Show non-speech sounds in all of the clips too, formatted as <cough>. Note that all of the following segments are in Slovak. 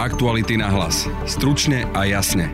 Aktuality na hlas. Stručne a jasne.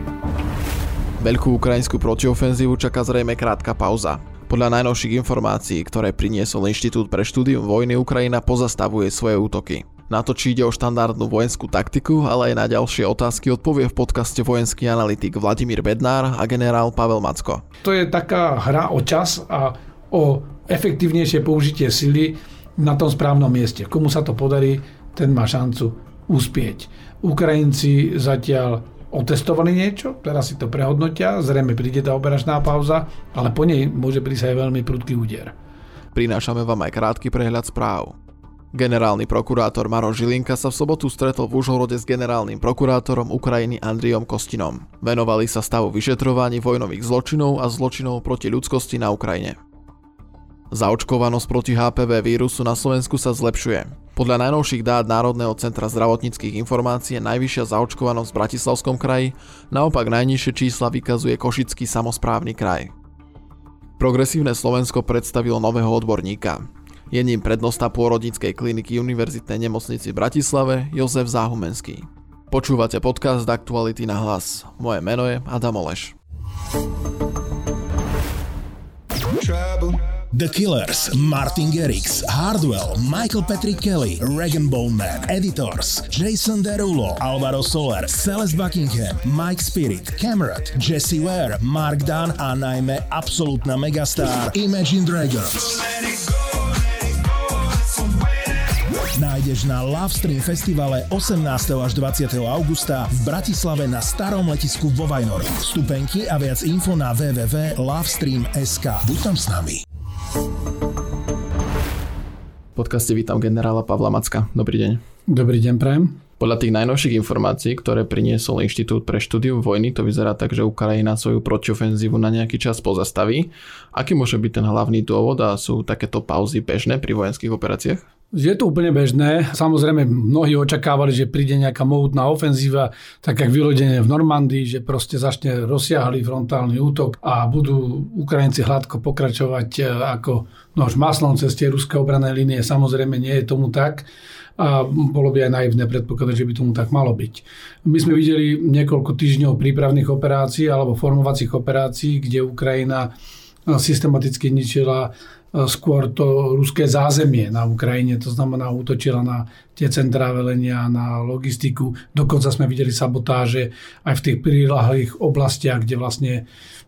Veľkú ukrajinskú protiofenzívu čaká zrejme krátka pauza. Podľa najnovších informácií, ktoré priniesol Inštitút pre štúdium vojny, Ukrajina pozastavuje svoje útoky. Na to, či ide o štandardnú vojenskú taktiku, ale aj na ďalšie otázky odpovie v podcaste vojenský analytik Vladimír Bednár a generál Pavel Macko. To je taká hra o čas a o efektívnejšie použitie sily na tom správnom mieste. Komu sa to podarí, ten má šancu uspieť. Ukrajinci zatiaľ otestovali niečo, teraz si to prehodnotia, zrejme príde tá operačná pauza, ale po nej môže prísť aj veľmi prudký úder. Prinášame vám aj krátky prehľad správ. Generálny prokurátor Maro Žilinka sa v sobotu stretol v Užhorode s generálnym prokurátorom Ukrajiny Andriom Kostinom. Venovali sa stavu vyšetrovaní vojnových zločinov a zločinov proti ľudskosti na Ukrajine. Zaočkovanosť proti HPV vírusu na Slovensku sa zlepšuje. Podľa najnovších dát Národného centra zdravotníckých informácií je najvyššia zaočkovanosť v Bratislavskom kraji, naopak najnižšie čísla vykazuje Košický samozprávny kraj. Progresívne Slovensko predstavilo nového odborníka. Je ním prednosta pôrodníckej kliniky Univerzitnej nemocnici v Bratislave Jozef Záhumenský. Počúvate podcast Aktuality na hlas. Moje meno je Adam Oleš. Trouble. The Killers, Martin Garrix, Hardwell, Michael Patrick Kelly, Regan Bowman, Editors, Jason Derulo, Alvaro Soler, Celeste Buckingham, Mike Spirit, Cameron, Jesse Ware, Mark Dunn a najmä absolútna megastar Imagine Dragons. Nájdeš na Lovestream festivale 18. až 20. augusta v Bratislave na starom letisku vo Vajnori. Vstupenky a viac info na www.lovestream.sk. Buď tam s nami podcaste vítam generála Pavla Macka. Dobrý deň. Dobrý deň, prajem. Podľa tých najnovších informácií, ktoré priniesol Inštitút pre štúdium vojny, to vyzerá tak, že Ukrajina svoju protiofenzívu na nejaký čas pozastaví. Aký môže byť ten hlavný dôvod a sú takéto pauzy bežné pri vojenských operáciách? Je to úplne bežné. Samozrejme, mnohí očakávali, že príde nejaká mohutná ofenzíva, tak jak vylodenie v Normandii, že proste začne rozsiahly frontálny útok a budú Ukrajinci hladko pokračovať e, ako nož maslom cez tie ruské obrané línie. Samozrejme, nie je tomu tak a bolo by aj naivné predpokladať, že by tomu tak malo byť. My sme videli niekoľko týždňov prípravných operácií alebo formovacích operácií, kde Ukrajina systematicky ničila E, skôr to ruské zázemie na Ukrajine, to znamená útočila na tie centrá velenia, na logistiku. Dokonca sme videli sabotáže aj v tých prilahlých oblastiach, kde vlastne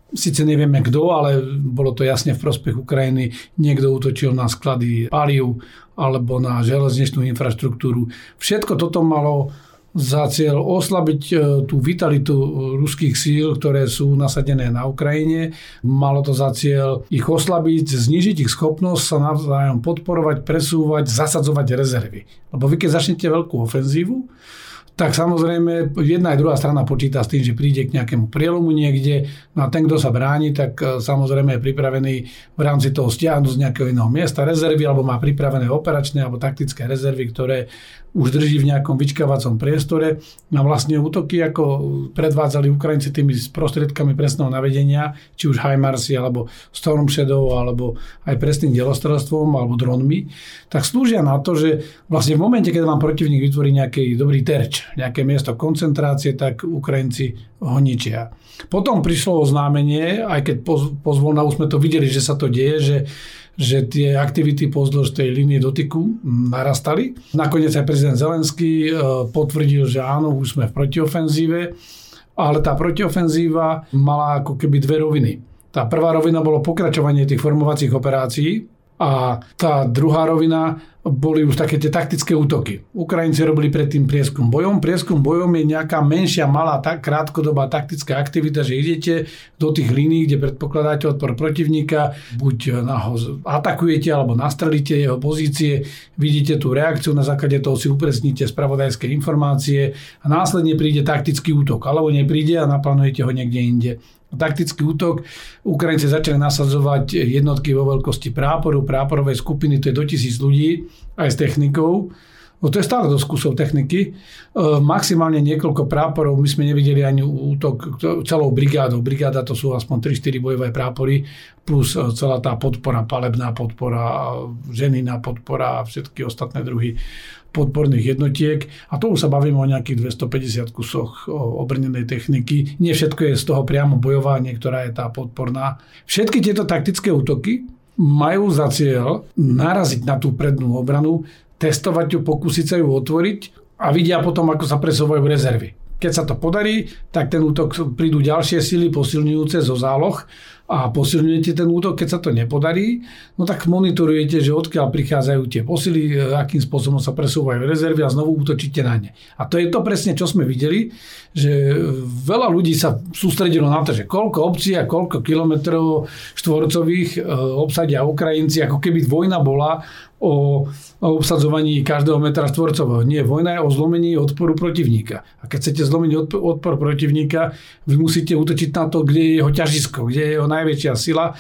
Sice nevieme kto, ale bolo to jasne v prospech Ukrajiny. Niekto útočil na sklady palív alebo na železničnú infraštruktúru. Všetko toto malo za cieľ oslabiť e, tú vitalitu ruských síl, ktoré sú nasadené na Ukrajine. Malo to za cieľ ich oslabiť, znižiť ich schopnosť sa navzájom podporovať, presúvať, zasadzovať rezervy. Lebo vy keď začnete veľkú ofenzívu, tak samozrejme jedna aj druhá strana počíta s tým, že príde k nejakému prielomu niekde, no a ten, kto sa bráni, tak e, samozrejme je pripravený v rámci toho stiahnuť z nejakého iného miesta rezervy, alebo má pripravené operačné alebo taktické rezervy, ktoré už drží v nejakom vyčkávacom priestore. A vlastne útoky, ako predvádzali Ukrajinci tými prostriedkami presného navedenia, či už HIMARSy, alebo Storm Shadow, alebo aj presným delostrelstvom, alebo dronmi, tak slúžia na to, že vlastne v momente, keď vám protivník vytvorí nejaký dobrý terč, nejaké miesto koncentrácie, tak Ukrajinci ho ničia. Potom prišlo oznámenie, aj keď pozvolna už sme to videli, že sa to deje, že že tie aktivity pozdĺž tej línie dotyku narastali. Nakoniec aj prezident Zelenský e, potvrdil, že áno, už sme v protiofenzíve, ale tá protiofenzíva mala ako keby dve roviny. Tá prvá rovina bolo pokračovanie tých formovacích operácií, a tá druhá rovina boli už také tie taktické útoky. Ukrajinci robili predtým prieskum bojom. Prieskum bojom je nejaká menšia, malá, tak krátkodobá taktická aktivita, že idete do tých línií, kde predpokladáte odpor protivníka, buď ho atakujete alebo nastrelíte jeho pozície, vidíte tú reakciu, na základe toho si upresníte spravodajské informácie a následne príde taktický útok, alebo nepríde a naplánujete ho niekde inde taktický útok. Ukrajinci začali nasadzovať jednotky vo veľkosti práporu, práporovej skupiny, to je do tisíc ľudí, aj s technikou. No to je stále dosť kusov techniky. E, maximálne niekoľko práporov, my sme nevideli ani útok celou brigádou. Brigáda to sú aspoň 3-4 bojové prápory, plus e, celá tá podpora, palebná podpora, ženina podpora a všetky ostatné druhy podporných jednotiek. A to už sa bavíme o nejakých 250 kusoch obrnenej techniky. Nie všetko je z toho priamo bojovanie, ktorá je tá podporná. Všetky tieto taktické útoky majú za cieľ naraziť na tú prednú obranu testovať ju, pokúsiť sa ju otvoriť a vidia potom, ako sa presúvajú rezervy. Keď sa to podarí, tak ten útok prídu ďalšie sily posilňujúce zo záloh a posilňujete ten útok, keď sa to nepodarí, no tak monitorujete, že odkiaľ prichádzajú tie posily, e, akým spôsobom sa presúvajú rezervy a znovu útočíte na ne. A to je to presne, čo sme videli, že veľa ľudí sa sústredilo na to, že koľko obcí a koľko kilometrov štvorcových e, obsadia Ukrajinci, ako keby vojna bola o obsadzovaní každého metra štvorcového. Nie, vojna je o zlomení odporu protivníka. A keď chcete zlomiť odpor protivníka, vy musíte útočiť na to, kde je jeho ťažisko, kde je jeho najväčšia sila. E,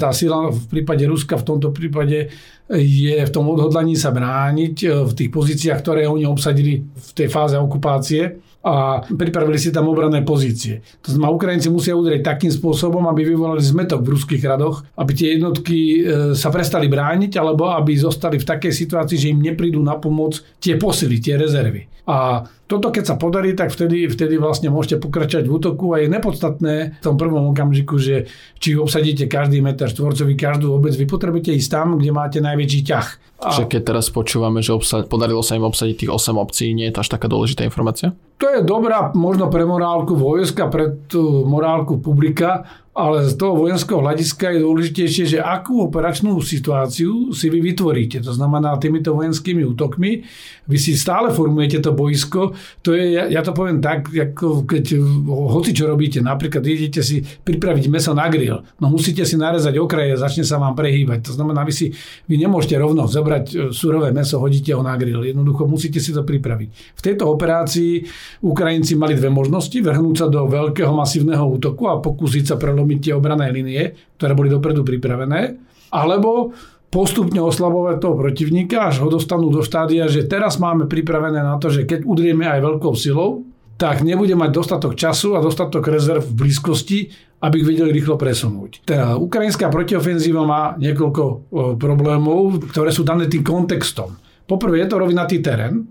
tá sila v prípade Ruska v tomto prípade je v tom odhodlaní sa brániť e, v tých pozíciách, ktoré oni obsadili v tej fáze okupácie a pripravili si tam obranné pozície. To znamená, Ukrajinci musia udrieť takým spôsobom, aby vyvolali zmetok v ruských radoch, aby tie jednotky e, sa prestali brániť, alebo aby zostali v takej situácii, že im neprídu na pomoc tie posily, tie rezervy. A toto keď sa podarí, tak vtedy, vtedy vlastne môžete pokračovať v útoku a je nepodstatné v tom prvom okamžiku, že či obsadíte každý meter štvorcový, každú obec, vy potrebujete ísť tam, kde máte najväčší ťah. A... Že keď teraz počúvame, že obsad, podarilo sa im obsadiť tých 8 obcí, nie je to až taká dôležitá informácia? To je dobrá možno pre morálku vojska, pre tú morálku publika, ale z toho vojenského hľadiska je dôležitejšie, že akú operačnú situáciu si vy vytvoríte. To znamená, týmito vojenskými útokmi vy si stále formujete to boisko. To je, ja, ja to poviem tak, ako keď hoci čo robíte, napríklad idete si pripraviť meso na grill, no musíte si narezať okraje, začne sa vám prehýbať. To znamená, vy si vy nemôžete rovno zobrať e, surové meso, hodíte ho na grill. Jednoducho musíte si to pripraviť. V tejto operácii Ukrajinci mali dve možnosti, vrhnúť sa do veľkého masívneho útoku a pokúsiť sa prelomiť prelomiť tie obrané linie, ktoré boli dopredu pripravené, alebo postupne oslabovať toho protivníka, až ho dostanú do štádia, že teraz máme pripravené na to, že keď udrieme aj veľkou silou, tak nebude mať dostatok času a dostatok rezerv v blízkosti, aby ich vedeli rýchlo presunúť. Teda ukrajinská protiofenzíva má niekoľko o, problémov, ktoré sú dané tým kontextom. Poprvé je to rovinatý terén,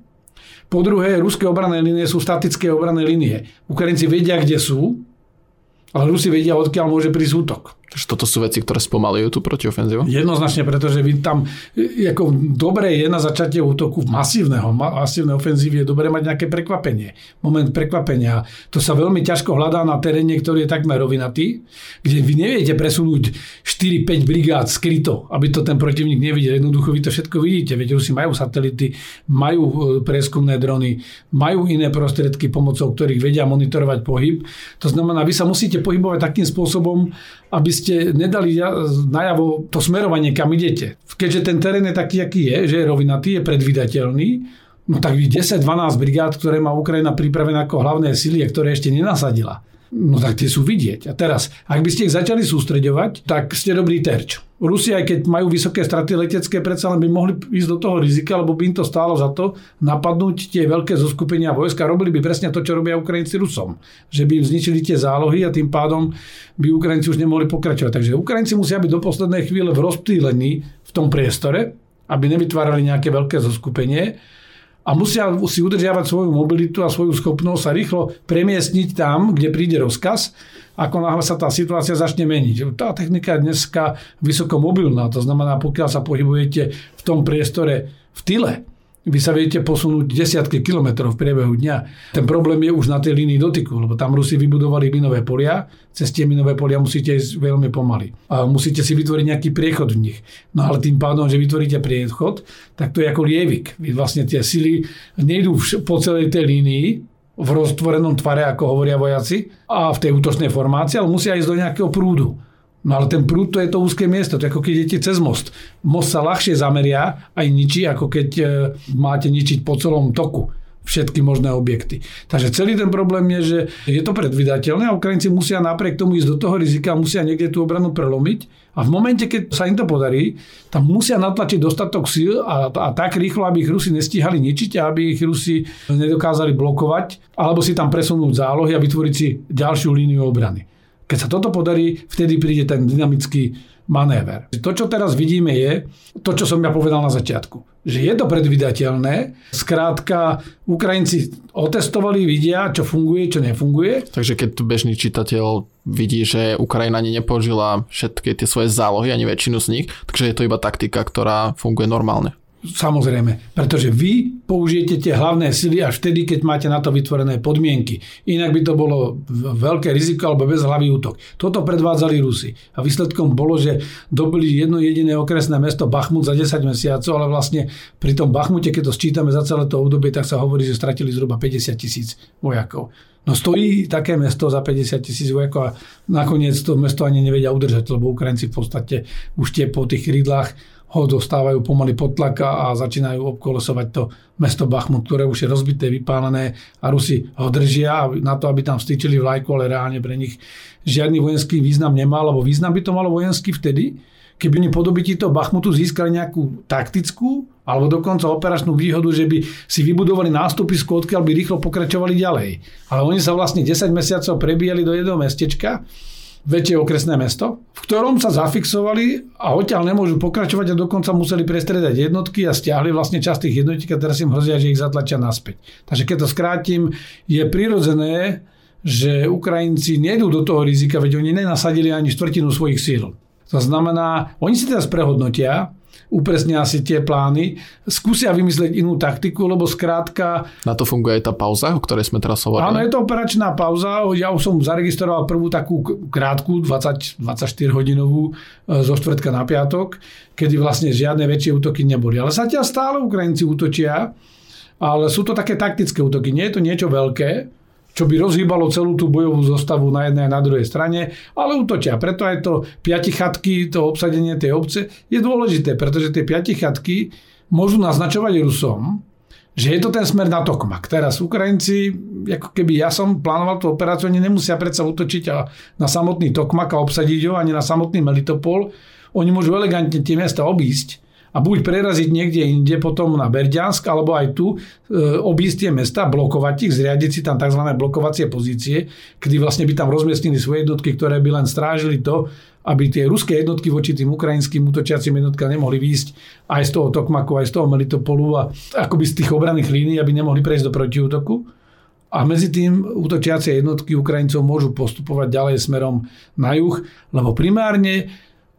po druhé, ruské obrané linie sú statické obrané linie. Ukrajinci vedia, kde sú, ale Rusi vedia, odkiaľ môže prísť útok. Takže toto sú veci, ktoré spomalujú tú protiofenzívu? Jednoznačne, pretože vy tam, ako dobre je na začatie útoku masívneho, masívnej ofenzívy je dobre mať nejaké prekvapenie. Moment prekvapenia. To sa veľmi ťažko hľadá na teréne, ktorý je takmer rovinatý, kde vy neviete presunúť 4-5 brigád skryto, aby to ten protivník nevidel. Jednoducho vy to všetko vidíte. Veď Rusi majú satelity, majú e, preskumné drony, majú iné prostriedky, pomocou ktorých vedia monitorovať pohyb. To znamená, vy sa musíte pohybovať takým spôsobom, aby ste nedali najavo to smerovanie, kam idete. Keďže ten terén je taký, aký je, že je rovinatý, je predvydateľný, no tak 10-12 brigád, ktoré má Ukrajina pripravené ako hlavné sily a ktoré ešte nenasadila, no tak tie sú vidieť. A teraz, ak by ste ich začali sústreďovať, tak ste dobrý terč. Rusi, aj keď majú vysoké straty letecké, predsa len by mohli ísť do toho rizika, lebo by im to stálo za to napadnúť tie veľké zoskupenia vojska. Robili by presne to, čo robia Ukrajinci Rusom. Že by im zničili tie zálohy a tým pádom by Ukrajinci už nemohli pokračovať. Takže Ukrajinci musia byť do poslednej chvíle v rozptýlení v tom priestore, aby nevytvárali nejaké veľké zoskupenie a musia si udržiavať svoju mobilitu a svoju schopnosť sa rýchlo premiestniť tam, kde príde rozkaz, ako náhle sa tá situácia začne meniť. Tá technika je dneska vysoko mobilná, to znamená, pokiaľ sa pohybujete v tom priestore v tyle, vy sa viete posunúť desiatky kilometrov v priebehu dňa. Ten problém je už na tej línii dotyku, lebo tam Rusi vybudovali minové polia, cez tie minové polia musíte ísť veľmi pomaly. A musíte si vytvoriť nejaký priechod v nich. No ale tým pádom, že vytvoríte priechod, tak to je ako lievik. Vy vlastne tie sily nejdú po celej tej línii, v roztvorenom tvare, ako hovoria vojaci, a v tej útočnej formácii, ale musia ísť do nejakého prúdu. No ale ten prúd to je to úzke miesto, to je ako keď idete cez most. Most sa ľahšie zameria aj ničí, ako keď e, máte ničiť po celom toku. všetky možné objekty. Takže celý ten problém je, že je to predvydateľné a Ukrajinci musia napriek tomu ísť do toho rizika, musia niekde tú obranu prelomiť a v momente, keď sa im to podarí, tam musia natlačiť dostatok síl a, a tak rýchlo, aby ich Rusi nestíhali ničiť a aby ich Rusi nedokázali blokovať, alebo si tam presunúť zálohy a vytvoriť si ďalšiu líniu obrany. Keď sa toto podarí, vtedy príde ten dynamický manéver. To, čo teraz vidíme, je to, čo som ja povedal na začiatku. Že je to predvydateľné. Skrátka, Ukrajinci otestovali, vidia, čo funguje, čo nefunguje. Takže keď tu bežný čitateľ vidí, že Ukrajina ani nepožila všetky tie svoje zálohy, ani väčšinu z nich, takže je to iba taktika, ktorá funguje normálne. Samozrejme, pretože vy použijete tie hlavné sily až vtedy, keď máte na to vytvorené podmienky. Inak by to bolo veľké riziko alebo bezhlavý útok. Toto predvádzali Rusi. A výsledkom bolo, že dobili jedno jediné okresné mesto Bachmut za 10 mesiacov, ale vlastne pri tom Bachmute, keď to sčítame za celé to obdobie, tak sa hovorí, že stratili zhruba 50 tisíc vojakov. No stojí také mesto za 50 tisíc vojakov a nakoniec to mesto ani nevedia udržať, lebo Ukrajinci v podstate už tie po tých krídlach ho dostávajú pomaly pod tlaka a začínajú obkolesovať to mesto Bachmut, ktoré už je rozbité, vypálené a Rusi ho držia na to, aby tam vstýčili vlajku, ale reálne pre nich žiadny vojenský význam nemal, lebo význam by to malo vojenský vtedy, keby oni podobití toho Bachmutu získali nejakú taktickú alebo dokonca operačnú výhodu, že by si vybudovali nástupisko, odkiaľ by rýchlo pokračovali ďalej. Ale oni sa vlastne 10 mesiacov prebíjali do jedného mestečka väčšie okresné mesto, v ktorom sa zafixovali a odtiaľ nemôžu pokračovať a dokonca museli prestredať jednotky a stiahli vlastne časť tých jednotiek a teraz im hrozia, že ich zatlačia naspäť. Takže keď to skrátim, je prirodzené, že Ukrajinci nejdú do toho rizika, veď oni nenasadili ani štvrtinu svojich síl. To znamená, oni si teraz prehodnotia, upresnia si tie plány, skúsia vymyslieť inú taktiku, lebo skrátka... Na to funguje aj tá pauza, o ktorej sme teraz hovorili? Áno, je to operačná pauza. Ja už som zaregistroval prvú takú krátku, 20, 24 hodinovú e, zo štvrtka na piatok, kedy vlastne žiadne väčšie útoky neboli. Ale zatiaľ stále Ukrajinci útočia, ale sú to také taktické útoky. Nie je to niečo veľké, čo by rozhýbalo celú tú bojovú zostavu na jednej a na druhej strane, ale útočia. Preto aj to piati chatky, to obsadenie tej obce je dôležité, pretože tie piati chatky môžu naznačovať Rusom, že je to ten smer na Tokmak. Teraz Ukrajinci, ako keby ja som plánoval tú operáciu, oni nemusia predsa útočiť na samotný Tokmak a obsadiť ho, ani na samotný Melitopol. Oni môžu elegantne tie miesta obísť a buď preraziť niekde inde potom na Berďansk, alebo aj tu e, obísť tie mesta, blokovať ich, zriadiť si tam tzv. blokovacie pozície, kedy vlastne by tam rozmiestnili svoje jednotky, ktoré by len strážili to, aby tie ruské jednotky voči tým ukrajinským útočiacim jednotkám nemohli výjsť aj z toho Tokmaku, aj z toho Melitopolu a akoby z tých obranných línií, aby nemohli prejsť do protiútoku. A medzi tým útočiacie jednotky Ukrajincov môžu postupovať ďalej smerom na juh, lebo primárne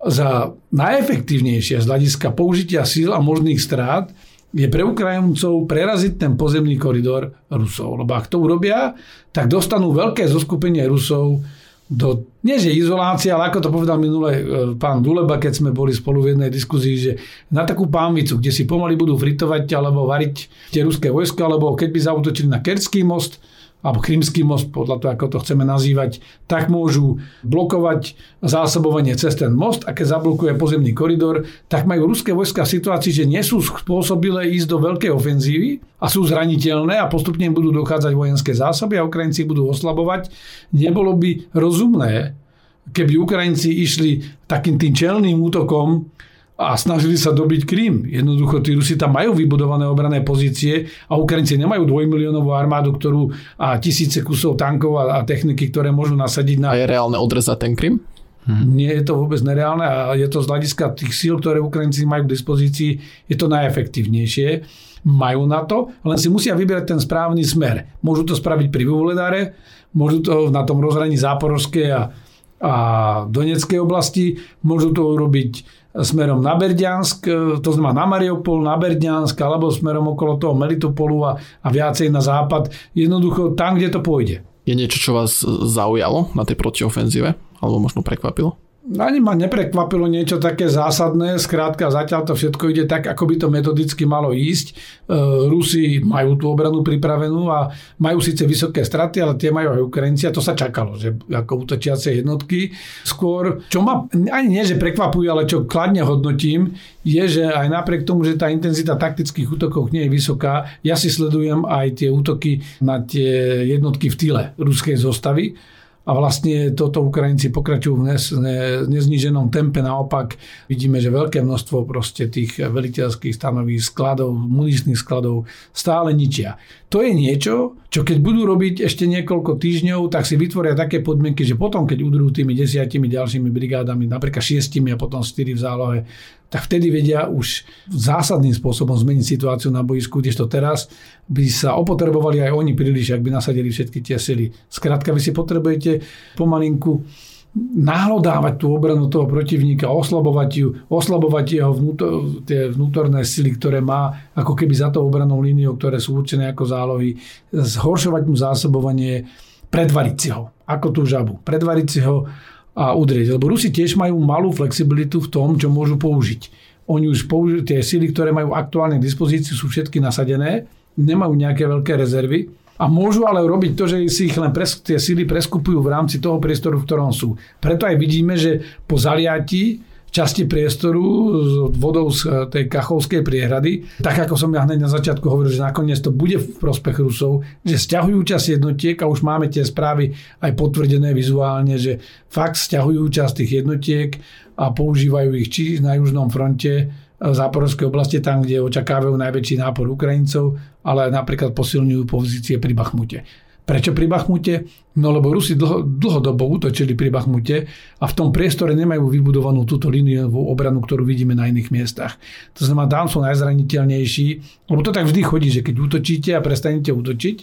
za najefektívnejšie z hľadiska použitia síl a možných strát je pre Ukrajincov preraziť ten pozemný koridor Rusov. Lebo ak to urobia, tak dostanú veľké zoskupenie Rusov do, nie že izolácie, ale ako to povedal minule e, pán Duleba, keď sme boli spolu v jednej diskuzii, že na takú pánvicu, kde si pomaly budú fritovať alebo variť tie ruské vojska, alebo keď by zautočili na Kerský most, alebo Krymský most, podľa toho, ako to chceme nazývať, tak môžu blokovať zásobovanie cez ten most a keď zablokuje pozemný koridor, tak majú ruské vojska v situácii, že nie sú spôsobilé ísť do veľkej ofenzívy a sú zraniteľné a postupne budú dochádzať vojenské zásoby a Ukrajinci budú oslabovať. Nebolo by rozumné, keby Ukrajinci išli takým tým čelným útokom a snažili sa dobiť Krím. Jednoducho tí Rusi tam majú vybudované obrané pozície a Ukrajinci nemajú dvojmiliónovú armádu, ktorú a tisíce kusov tankov a, a techniky, ktoré môžu nasadiť na... A je reálne odrezať ten Krym? Hm. Nie je to vôbec nereálne a je to z hľadiska tých síl, ktoré Ukrajinci majú k dispozícii, je to najefektívnejšie. Majú na to, len si musia vyberať ten správny smer. Môžu to spraviť pri Vuhledare, môžu to na tom rozhraní Záporovskej a, a Donetskej oblasti, môžu to urobiť smerom na Berďansk, e, to znamená na Mariupol, na Berďansk, alebo smerom okolo toho Melitopolu a, a viacej na západ. Jednoducho tam, kde to pôjde. Je niečo, čo vás zaujalo na tej protiofenzíve? Alebo možno prekvapilo? Ani ma neprekvapilo niečo také zásadné, skrátka zatiaľ to všetko ide tak, ako by to metodicky malo ísť. E, Rusi majú tú obranu pripravenú a majú síce vysoké straty, ale tie majú aj Ukrajinci a to sa čakalo, že ako útočiace jednotky. Skôr, čo ma ani nie, že prekvapuje, ale čo kladne hodnotím, je, že aj napriek tomu, že tá intenzita taktických útokov nie je vysoká, ja si sledujem aj tie útoky na tie jednotky v tyle ruskej zostavy a vlastne toto Ukrajinci pokračujú v nes, ne, nezníženom tempe. Naopak vidíme, že veľké množstvo proste tých veliteľských stanovísk, skladov, muničných skladov stále ničia. To je niečo, čo keď budú robiť ešte niekoľko týždňov, tak si vytvoria také podmienky, že potom, keď udrú tými desiatimi ďalšími brigádami, napríklad šiestimi a potom štyri v zálohe, tak vtedy vedia už zásadným spôsobom zmeniť situáciu na boisku, kdežto teraz by sa opotrebovali aj oni príliš, ak by nasadili všetky tie sily. Skrátka, vy si potrebujete pomalinku nahlodávať tú obranu toho protivníka, oslabovať ju, oslabovať jeho vnútor, tie vnútorné sily, ktoré má ako keby za tou obranou líniou, ktoré sú určené ako zálohy, zhoršovať mu zásobovanie, predvariť si ho, ako tú žabu. Predvariť si ho a udrieť. Lebo Rusi tiež majú malú flexibilitu v tom, čo môžu použiť. Oni už použijú tie sily, ktoré majú aktuálne k dispozícii, sú všetky nasadené, nemajú nejaké veľké rezervy a môžu ale robiť to, že si ich len pres, tie sily preskupujú v rámci toho priestoru, v ktorom sú. Preto aj vidíme, že po zaliatí časti priestoru s vodou z eh, tej Kachovskej priehrady. Tak ako som ja hneď na začiatku hovoril, že nakoniec to bude v prospech Rusov, že stiahujú časť jednotiek a už máme tie správy aj potvrdené vizuálne, že fakt stiahujú časť tých jednotiek a používajú ich či na južnom fronte záporovskej oblasti, tam, kde očakávajú najväčší nápor Ukrajincov, ale napríklad posilňujú pozície pri Bachmute. Prečo pri Bachmute? No lebo Rusi dlho, dlhodobo útočili pri Bachmute a v tom priestore nemajú vybudovanú túto líniovú obranu, ktorú vidíme na iných miestach. To znamená, tam sú najzraniteľnejší, lebo to tak vždy chodí, že keď útočíte a prestanete útočiť,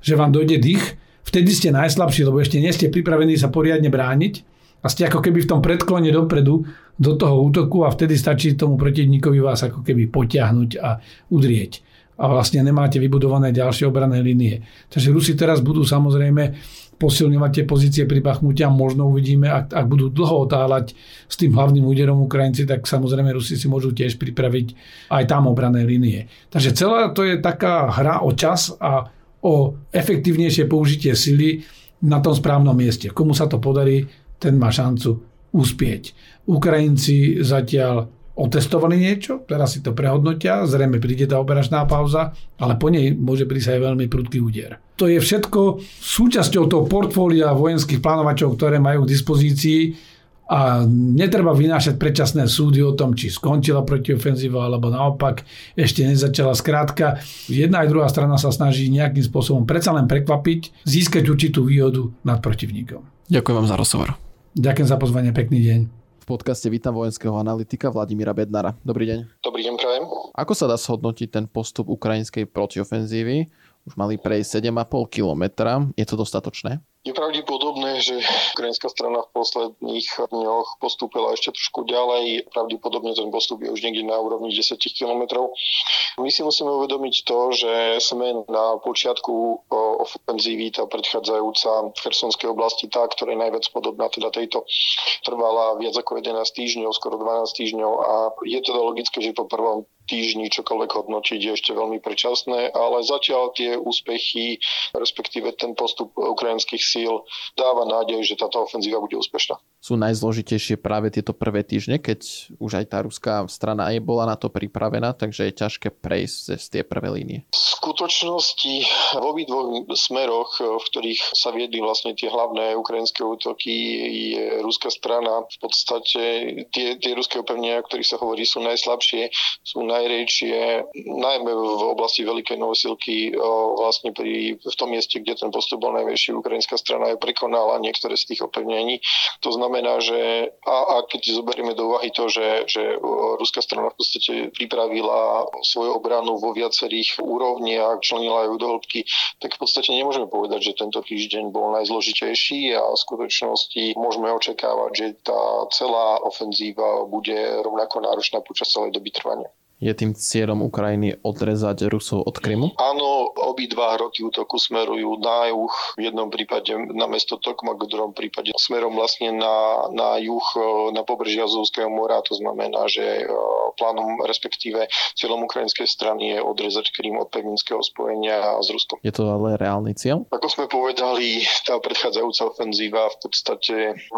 že vám dojde dých, vtedy ste najslabší, lebo ešte nie ste pripravení sa poriadne brániť a ste ako keby v tom predklone dopredu do toho útoku a vtedy stačí tomu protivníkovi vás ako keby potiahnuť a udrieť a vlastne nemáte vybudované ďalšie obrané línie. Takže Rusi teraz budú samozrejme posilňovať tie pozície pri Bachmute a možno uvidíme, ak, ak budú dlho otáľať s tým hlavným úderom Ukrajinci, tak samozrejme Rusi si môžu tiež pripraviť aj tam obrané línie. Takže celá to je taká hra o čas a o efektívnejšie použitie sily na tom správnom mieste. Komu sa to podarí, ten má šancu uspieť. Ukrajinci zatiaľ otestovali niečo, teraz si to prehodnotia, zrejme príde tá operačná pauza, ale po nej môže prísť aj veľmi prudký úder. To je všetko súčasťou toho portfólia vojenských plánovačov, ktoré majú k dispozícii a netreba vynášať predčasné súdy o tom, či skončila protiofenzíva, alebo naopak ešte nezačala. Skrátka, jedna aj druhá strana sa snaží nejakým spôsobom predsa len prekvapiť, získať určitú výhodu nad protivníkom. Ďakujem vám za rozhovor. Ďakujem za pozvanie, pekný deň podcaste vítam vojenského analytika Vladimíra Bednara. Dobrý deň. Dobrý deň, prajem. Ako sa dá shodnotiť ten postup ukrajinskej protiofenzívy? Už mali prejsť 7,5 kilometra. Je to dostatočné? Je pravdepodobné, že ukrajinská strana v posledných dňoch postúpila ešte trošku ďalej. Pravdepodobne ten postup je už niekde na úrovni 10 kilometrov. My si musíme uvedomiť to, že sme na počiatku ofenzívy, tá predchádzajúca v Chersonskej oblasti, tá, ktorá je najviac podobná teda tejto, trvala viac ako 11 týždňov, skoro 12 týždňov a je teda logické, že po prvom týždni čokoľvek hodnotiť je ešte veľmi predčasné, ale zatiaľ tie úspechy, respektíve ten postup ukrajinských síl dáva nádej, že táto ofenzíva bude úspešná. Sú najzložitejšie práve tieto prvé týždne, keď už aj tá ruská strana aj bola na to pripravená, takže je ťažké prejsť cez tie prvé línie. V skutočnosti v obidvoch smeroch, v ktorých sa viedli vlastne tie hlavné ukrajinské útoky, je ruská strana v podstate tie, tie ruské opevnenia, o ktorých sa hovorí, sú najslabšie, sú najrejšie, najmä v oblasti Veľkej Novosilky, vlastne pri, v tom mieste, kde ten postup bol najväčší, ukrajinská strana je prekonala niektoré z tých opevnení. To znamená, že a, a keď zoberieme do úvahy to, že, že ruská strana v podstate pripravila svoju obranu vo viacerých úrovniach, členila ju do hĺbky, tak v podstate nemôžeme povedať, že tento týždeň bol najzložitejší a v skutočnosti môžeme očakávať, že tá celá ofenzíva bude rovnako náročná počas celej doby trvania. Je tým cieľom Ukrajiny odrezať Rusov od Krymu? Áno, obidva hroty útoku smerujú na juh, v jednom prípade na mesto Tokmak, v druhom prípade smerom vlastne na, na juh, e, na pobreží Azovského mora. To znamená, že e, plánom, respektíve cieľom ukrajinskej strany je odrezať Krym od pevninského spojenia s Ruskom. Je to ale reálny cieľ? Ako sme povedali, tá predchádzajúca ofenzíva v podstate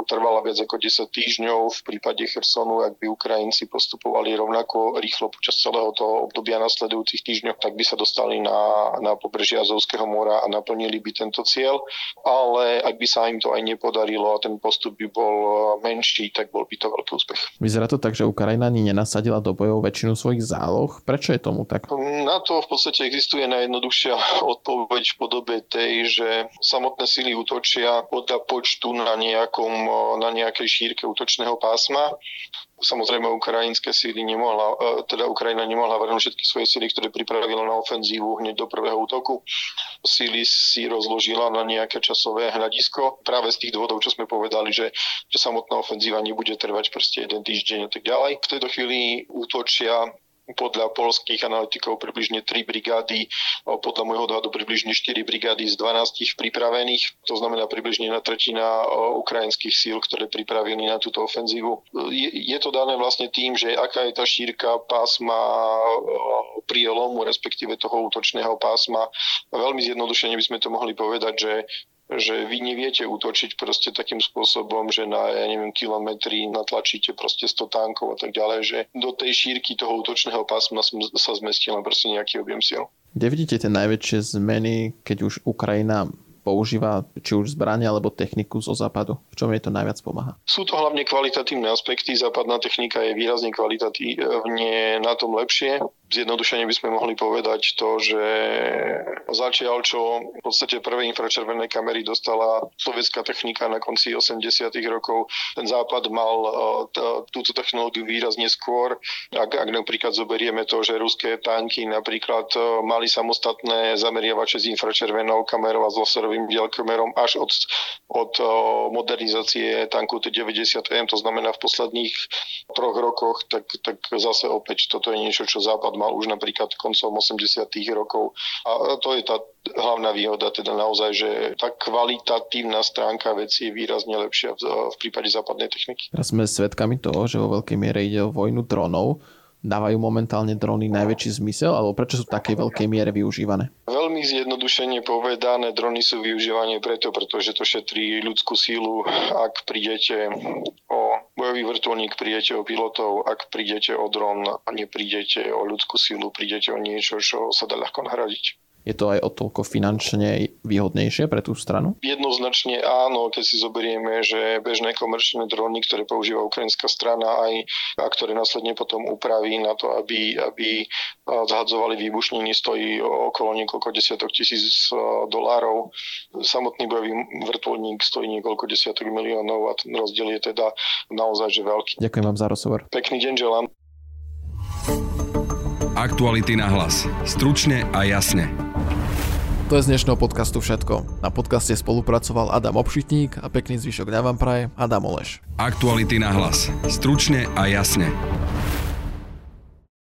trvala viac ako 10 týždňov. V prípade Chersonu, ak by Ukrajinci postupovali rovnako rýchlo počas počas celého toho obdobia nasledujúcich týždňov, tak by sa dostali na, na pobrežie Azovského mora a naplnili by tento cieľ. Ale ak by sa im to aj nepodarilo a ten postup by bol menší, tak bol by to veľký úspech. Vyzerá to tak, že Ukrajina ani nenasadila do bojov väčšinu svojich záloh. Prečo je tomu tak? Na to v podstate existuje najjednoduchšia <laughs> odpoveď v podobe tej, že samotné sily útočia podľa počtu na, nejakom, na nejakej šírke útočného pásma Samozrejme, ukrajinské síly nemohla, e, teda Ukrajina nemohla vrhnúť všetky svoje síly, ktoré pripravila na ofenzívu hneď do prvého útoku. Síly si rozložila na nejaké časové hľadisko. Práve z tých dôvodov, čo sme povedali, že, že samotná ofenzíva nebude trvať proste jeden týždeň a tak ďalej. V tejto chvíli útočia podľa polských analytikov približne 3 brigády, podľa môjho odhadu približne 4 brigády z 12 pripravených, to znamená približne na tretina ukrajinských síl, ktoré pripravili na túto ofenzívu. Je, to dané vlastne tým, že aká je tá šírka pásma prielomu, respektíve toho útočného pásma. Veľmi zjednodušene by sme to mohli povedať, že že vy neviete útočiť proste takým spôsobom, že na, ja neviem, kilometri natlačíte proste 100 tankov a tak ďalej, že do tej šírky toho útočného pásma sa zmestí len proste nejaký objem síl. Kde vidíte tie najväčšie zmeny, keď už Ukrajina používa či už zbranie alebo techniku zo západu? V čom jej to najviac pomáha? Sú to hlavne kvalitatívne aspekty. Západná technika je výrazne kvalitatívne na tom lepšie zjednodušene by sme mohli povedať to, že začiaľ, čo v podstate prvé infračervené kamery dostala sovietská technika na konci 80. rokov, ten západ mal e, túto technológiu výrazne skôr. Ak, ak napríklad zoberieme to, že ruské tanky napríklad e, mali samostatné zameriavače s infračervenou kamerou a s laserovým dielkomerom až od, od e, modernizácie tanku T-90M, to znamená v posledných troch rokoch, tak, tak zase opäť toto je niečo, čo západ mal už napríklad koncom 80. rokov. A to je tá hlavná výhoda, teda naozaj, že tá kvalitatívna stránka veci je výrazne lepšia v, v prípade západnej techniky. Teraz sme svedkami toho, že vo veľkej miere ide o vojnu dronov dávajú momentálne drony najväčší zmysel, alebo prečo sú v takej veľkej miere využívané? Veľmi zjednodušene povedané, drony sú využívané preto, pretože to šetrí ľudskú sílu. Ak prídete o bojový vrtulník, prídete o pilotov, ak prídete o dron neprídete o ľudskú sílu, prídete o niečo, čo sa dá ľahko nahradiť. Je to aj o toľko finančne výhodnejšie pre tú stranu? Jednoznačne áno, keď si zoberieme, že bežné komerčné drony, ktoré používa ukrajinská strana aj, a ktoré následne potom upraví na to, aby, aby zhadzovali výbušniny, stojí okolo niekoľko desiatok tisíc dolárov. Samotný bojový vrtulník stojí niekoľko desiatok miliónov a ten rozdiel je teda naozaj že veľký. Ďakujem vám za rozhovor. Pekný deň želám. Aktuality na hlas. Stručne a jasne. To je z dnešného podcastu všetko. Na podcaste spolupracoval Adam Obšitník a pekný zvyšok dňa vám praje Adam Oleš. Aktuality na hlas. Stručne a jasne.